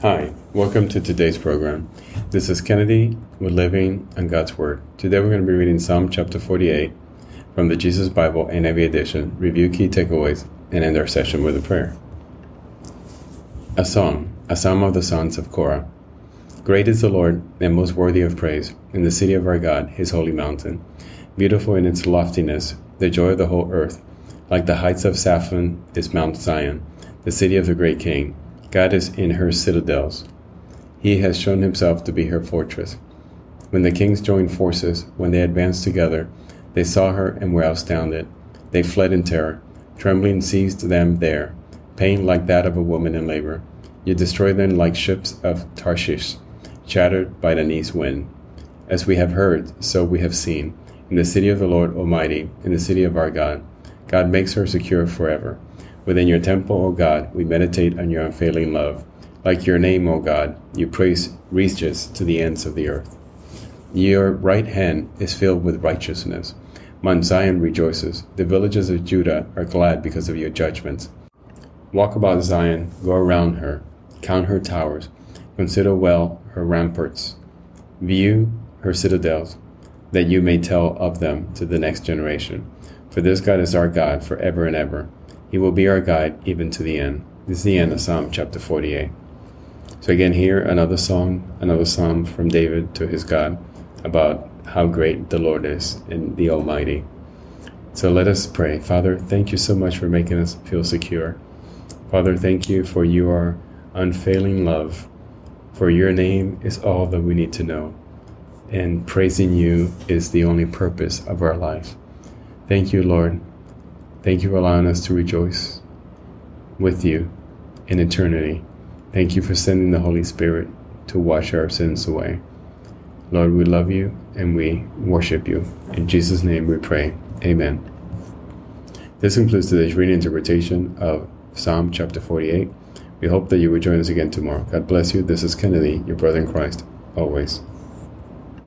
Hi, welcome to today's program. This is Kennedy with Living on God's Word. Today we're going to be reading Psalm chapter 48 from the Jesus Bible NIV edition, review key takeaways, and end our session with a prayer. A song, a psalm of the sons of Korah. Great is the Lord and most worthy of praise in the city of our God, his holy mountain. Beautiful in its loftiness, the joy of the whole earth. Like the heights of Zaphon is Mount Zion, the city of the great king. God is in her citadels. He has shown himself to be her fortress. When the kings joined forces, when they advanced together, they saw her and were astounded. They fled in terror. Trembling seized them there, pain like that of a woman in labor. You destroy them like ships of Tarshish, shattered by the east wind. As we have heard, so we have seen in the city of the Lord Almighty, in the city of our God. God makes her secure forever. Within your temple, O God, we meditate on your unfailing love. Like your name, O God, you praise reaches to the ends of the earth. Your right hand is filled with righteousness. Mount Zion rejoices. The villages of Judah are glad because of your judgments. Walk about Zion, go around her, count her towers, consider well her ramparts, view her citadels that you may tell of them to the next generation. For this God is our God forever and ever. He will be our guide even to the end. This is the end of Psalm chapter 48. So again, here another song, another psalm from David to his God about how great the Lord is and the Almighty. So let us pray. Father, thank you so much for making us feel secure. Father, thank you for your unfailing love. For your name is all that we need to know and praising you is the only purpose of our life. Thank you, Lord. Thank you for allowing us to rejoice with you in eternity. Thank you for sending the Holy Spirit to wash our sins away. Lord, we love you and we worship you. In Jesus' name we pray. Amen. This concludes today's reading interpretation of Psalm chapter 48. We hope that you will join us again tomorrow. God bless you. This is Kennedy, your brother in Christ, always.